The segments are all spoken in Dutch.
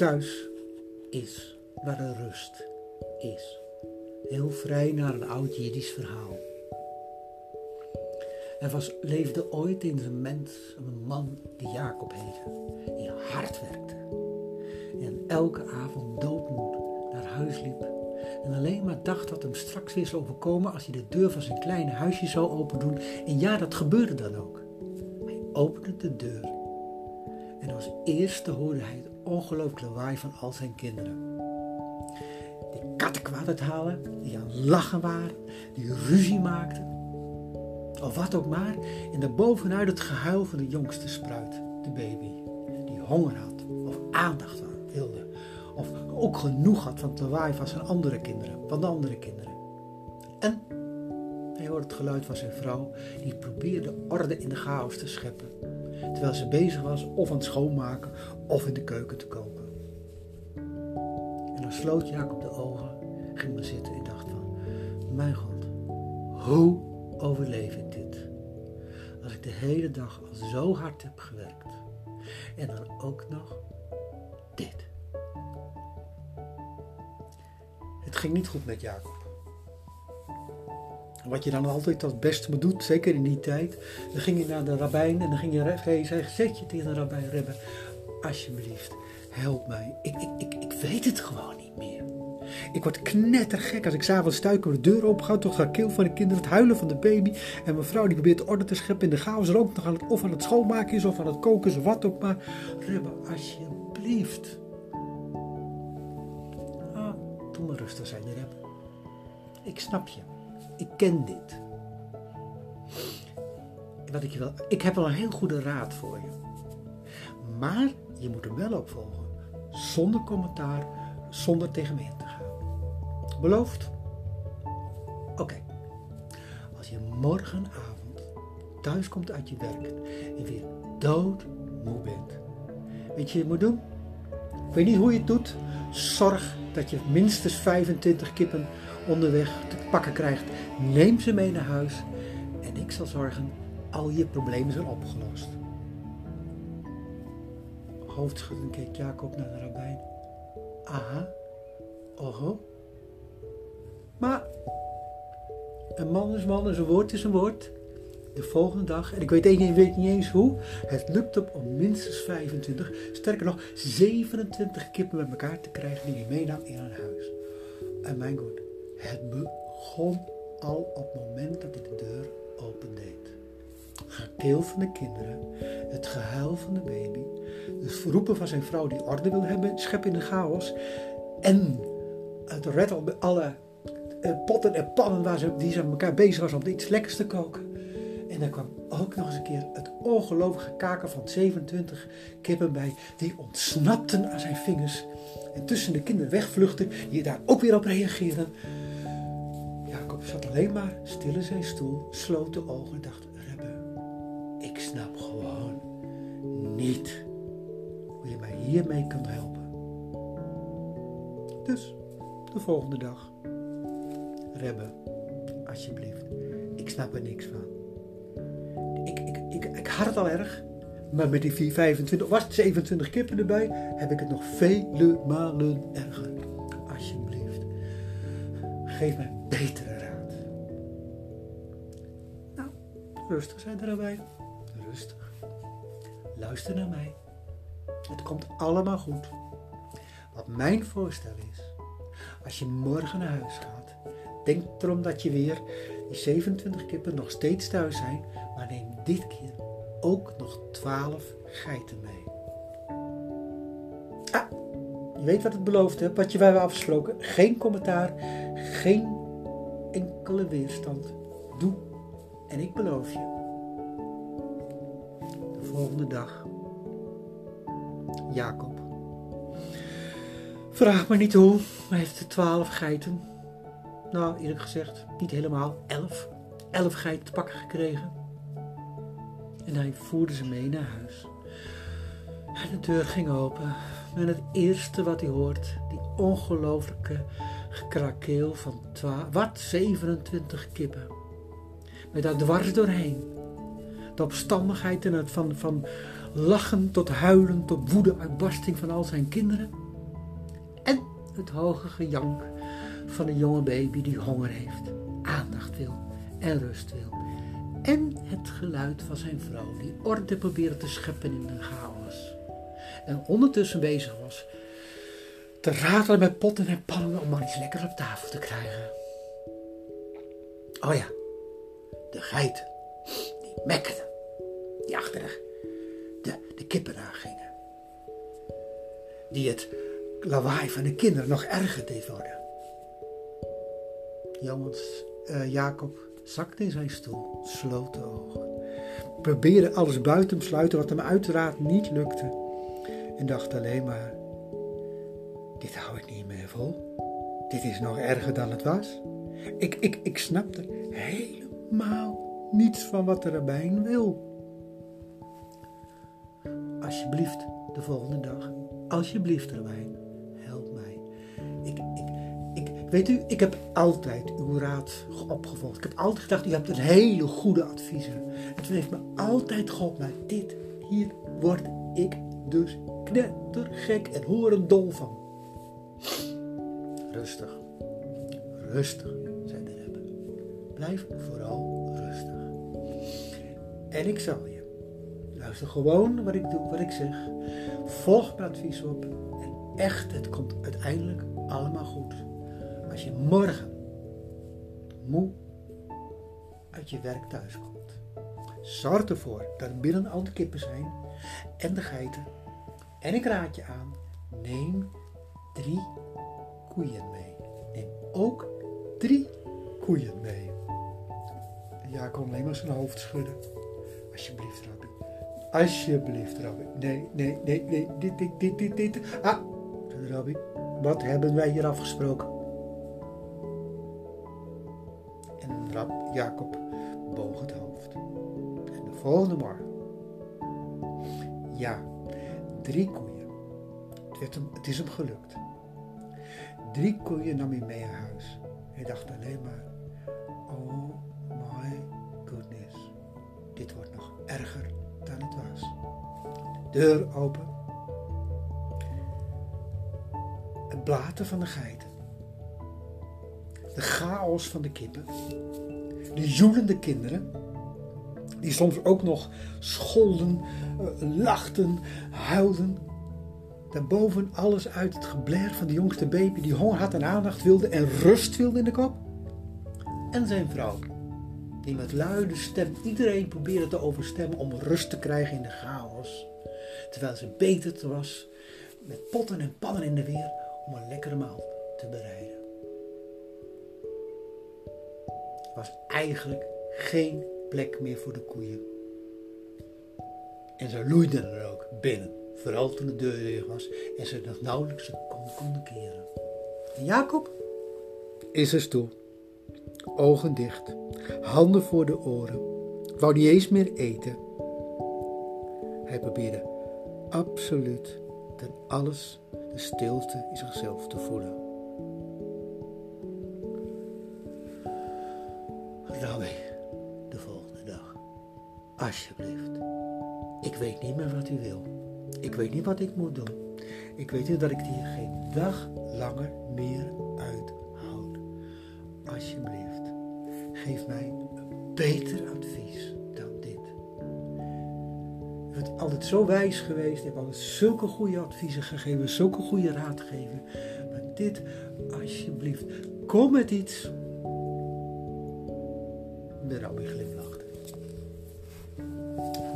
thuis is waar de rust is. Heel vrij naar een oud Jiddisch verhaal. Er was, leefde ooit in zijn mens een man die Jacob heette, die hard werkte en elke avond doodmoed naar huis liep en alleen maar dacht dat hem straks weer zou overkomen als hij de deur van zijn kleine huisje zou opendoen. En ja, dat gebeurde dan ook. Hij opende de deur en als eerste hoorde hij het ongelooflijk lawaai van al zijn kinderen. Die katten kwaad uithalen, die aan lachen waren, die ruzie maakten. Of wat ook maar, en daarbovenuit het gehuil van de jongste spruit, de baby, die honger had of aandacht wilde. Of ook genoeg had van het lawaai van zijn andere kinderen, van de andere kinderen. En hij hoorde het geluid van zijn vrouw, die probeerde orde in de chaos te scheppen. Terwijl ze bezig was of aan het schoonmaken of in de keuken te koken. En dan sloot Jacob de ogen, ging maar zitten en dacht van, mijn God, hoe overleef ik dit? Als ik de hele dag al zo hard heb gewerkt. En dan ook nog dit. Het ging niet goed met Jacob. Wat je dan altijd als beste moet doen, zeker in die tijd, dan ging je naar de rabbijn en dan ging je zeggen, zet je tegen de rabbijn, Rebbe, alsjeblieft, help mij. Ik, ik, ik, ik weet het gewoon niet meer. Ik word knettergek als ik s'avonds stuiken de deur open ga, toch het keel van de kinderen, het huilen van de baby. En mijn vrouw die probeert orde te scheppen in de chaos ook nog aan het, of aan het schoonmaken is, of aan het koken is, wat ook maar. Rebbe, alsjeblieft. Ah, doe maar rustig zijn, Rebbe. Ik snap je. Ik ken dit. Wat ik, wel, ik heb wel een heel goede raad voor je. Maar je moet hem wel opvolgen. Zonder commentaar, zonder tegen me in te gaan. Beloofd? Oké. Als je morgenavond thuis komt uit je werk en weer doodmoe bent. Weet je wat je moet doen? Ik weet niet hoe je het doet. Zorg dat je minstens 25 kippen onderweg te pakken krijgt. Neem ze mee naar huis en ik zal zorgen al je problemen zijn opgelost. Hoofdschuddend keek Jacob naar de rabbijn. Aha, oho. Maar een man is man en zijn woord is een woord. De volgende dag, en ik weet, ik weet niet eens hoe, het lukt hem om minstens 25, sterker nog 27 kippen met elkaar te krijgen die hij meenam in een huis. En mijn god, het begon al op het moment dat hij de deur opendeed. Gekeel van de kinderen, het gehuil van de baby, het roepen van zijn vrouw die orde wil hebben, schep in de chaos en het red op alle uh, potten en pannen waar ze, die ze met elkaar bezig was om iets lekkers te koken. En dan kwam ook nog eens een keer het ongelooflijke kaken van 27 kippen bij, die ontsnapten aan zijn vingers. En tussen de kinderen wegvluchten, die daar ook weer op reageerden. Zat alleen maar stil in zijn stoel, sloot de ogen en dacht: Rebbe, ik snap gewoon niet hoe je mij hiermee kan helpen. Dus de volgende dag. Rebbe, alsjeblieft, ik snap er niks van. Ik, ik, ik, ik had het al erg, maar met die 4, 25, was het 27 kippen erbij, heb ik het nog vele malen erger. Alsjeblieft, geef mij betere rustig zijn erbij. Rustig. Luister naar mij. Het komt allemaal goed. Wat mijn voorstel is, als je morgen naar huis gaat, denk erom dat je weer die 27 kippen nog steeds thuis zijn, maar neem dit keer ook nog 12 geiten mee. Ah, je weet wat het beloofd hebt, wat je wij hebben afgesproken. Geen commentaar, geen enkele weerstand. Doe en ik beloof je. De volgende dag. Jacob. Vraag me niet hoe, hij heeft twaalf geiten. Nou, eerlijk gezegd, niet helemaal. Elf. Elf geiten te pakken gekregen. En hij voerde ze mee naar huis. En de deur ging open. En het eerste wat hij hoort, die ongelooflijke gekrakeel van wat 27 kippen. Met daar dwars doorheen. De opstandigheid en het van, van lachen tot huilen tot woede uitbarsting van al zijn kinderen. En het hoge gejank van een jonge baby die honger heeft, aandacht wil en rust wil. En het geluid van zijn vrouw die orde probeerde te scheppen in de chaos. En ondertussen bezig was te ratelen met potten en pannen om maar iets lekkers op tafel te krijgen. Oh ja, de geiten, die mekkerden, die achter de, de, kippen aangingen. Die het lawaai van de kinderen nog erger deed worden. Jongens, uh, Jacob zakte in zijn stoel, sloot de ogen. Probeerde alles buiten te sluiten wat hem uiteraard niet lukte. En dacht alleen maar, dit hou ik niet meer vol. Dit is nog erger dan het was. Ik, ik, ik snapte helemaal niets van wat de rabbijn wil. Alsjeblieft, de volgende dag. Alsjeblieft, rabbijn, help mij. Ik, ik, ik, weet u, ik heb altijd uw raad opgevolgd. Ik heb altijd gedacht, u hebt een hele goede adviezen. Het heeft me altijd geholpen, maar dit, hier word ik dus knettergek en horendol van. Rustig, rustig. Blijf vooral rustig. En ik zal je. Luister gewoon wat ik doe, wat ik zeg. Volg mijn advies op. En echt, het komt uiteindelijk allemaal goed. Als je morgen moe uit je werk thuis komt. Zorg ervoor dat binnen al de kippen zijn en de geiten. En ik raad je aan, neem drie koeien mee. Neem ook drie koeien mee. Ja, kon alleen maar zijn hoofd schudden. Alsjeblieft, Rabbi. Alsjeblieft, Rabbi. Nee, nee, nee, nee. Dit, dit, dit, dit, dit. Ah, Rabbi. Wat hebben wij hier afgesproken? En Rab Jacob boog het hoofd. En de volgende morgen. Ja, drie koeien. Het, hem, het is hem gelukt. Drie koeien nam hij mee naar huis. Hij dacht alleen maar, oh my dit wordt nog erger dan het was. Deur open. Het blaten van de geiten. De chaos van de kippen. De joelende kinderen. Die soms ook nog scholden, eh, lachten, huilden daarboven alles uit het gebler van de jongste baby die honger had en aandacht wilde en rust wilde in de kop. En zijn vrouw, die met luide stem iedereen probeerde te overstemmen om rust te krijgen in de chaos. Terwijl ze beter was met potten en pannen in de weer om een lekkere maal te bereiden. Er was eigenlijk geen plek meer voor de koeien. En ze loeiden er ook binnen. Vooral toen de deur weer was en ze nog nauwelijks konden keren. En Jacob is er stoel. Ogen dicht, handen voor de oren. Wou niet eens meer eten. Hij probeerde absoluut ten alles de stilte in zichzelf te voelen. Rabbi, de volgende dag. Alsjeblieft. Ik weet niet meer wat u wil. Ik weet niet wat ik moet doen. Ik weet niet dat ik hier geen dag langer meer uithoud. Alsjeblieft, geef mij een beter advies dan dit. Je bent altijd zo wijs geweest. Je hebt altijd zulke goede adviezen gegeven, zulke goede raad gegeven. Maar dit, alsjeblieft, kom met iets. De rabbi glimlachte.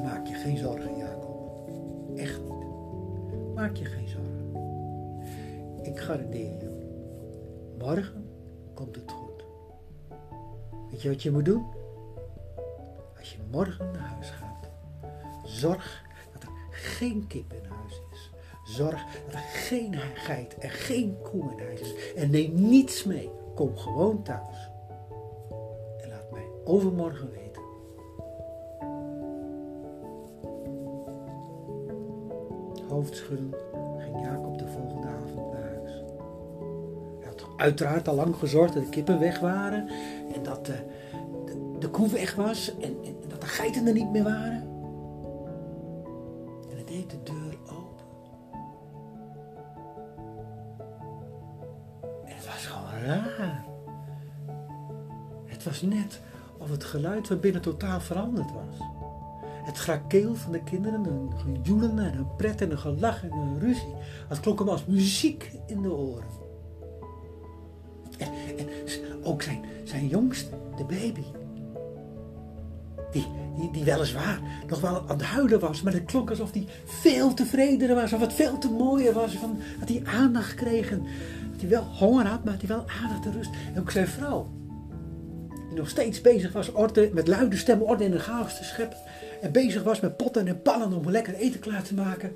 Maak je geen zorgen, Jacob. Echt Maak je geen zorgen. Ik garandeer je. Morgen komt het goed. Weet je wat je moet doen? Als je morgen naar huis gaat, zorg dat er geen kip in huis is. Zorg dat er geen geit en geen koe in huis is. En neem niets mee. Kom gewoon thuis. En laat mij overmorgen weten. hoofdschudden ging Jacob de volgende avond naar huis. Hij had uiteraard al lang gezorgd dat de kippen weg waren en dat eh, de, de koe weg was en, en, dat de geiten er niet meer waren. En het deed de deur open. En het was gewoon raar. Het was net of het geluid van binnen totaal veranderd was. Het grakeel van de kinderen, een gejoelen en een pret en een gelach en een ruzie. Dat klonk hem als muziek in de oren. Ook zijn, zijn jongste, de baby. Die, die, die weliswaar nog wel aan het huilen was, maar het klonk alsof hij veel tevredener was, of het veel te mooier was, van, dat hij aandacht kreeg. En dat hij wel honger had, maar dat hij wel aandacht en rust. En ook zijn vrouw, die nog steeds bezig was orde, met luide stemmen orde in de chaos te scheppen. En bezig was met potten en pannen om lekker eten klaar te maken.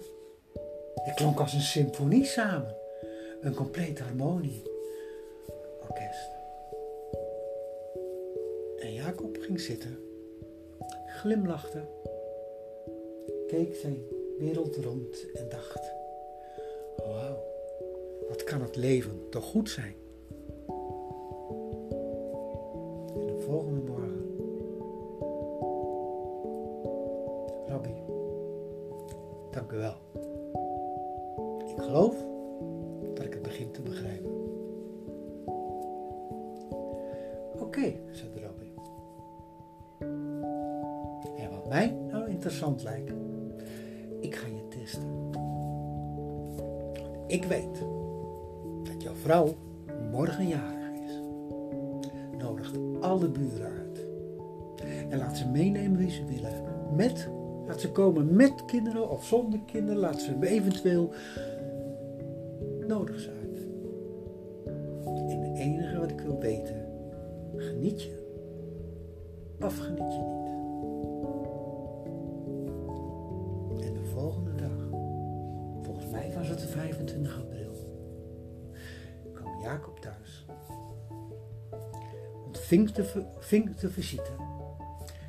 Het klonk als een symfonie samen. Een complete harmonie. Orkest. En Jacob ging zitten, glimlachte, keek zijn wereld rond en dacht: Wauw, wat kan het leven toch goed zijn? En de volgende morgen, Rabbi, dank u wel. Ik geloof dat ik het begin te begrijpen. Oké, zei de mij nou interessant lijkt, ik ga je testen. Ik weet dat jouw vrouw morgen jarig is. Nodigt alle buren uit. En laat ze meenemen wie ze willen. Met, laat ze komen met kinderen of zonder kinderen. Laat ze eventueel nodig ze Jacob thuis. Ontving de, ving de visite,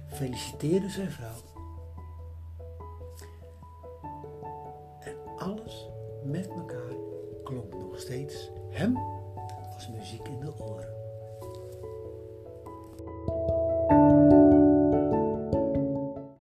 feliciteerde zijn vrouw.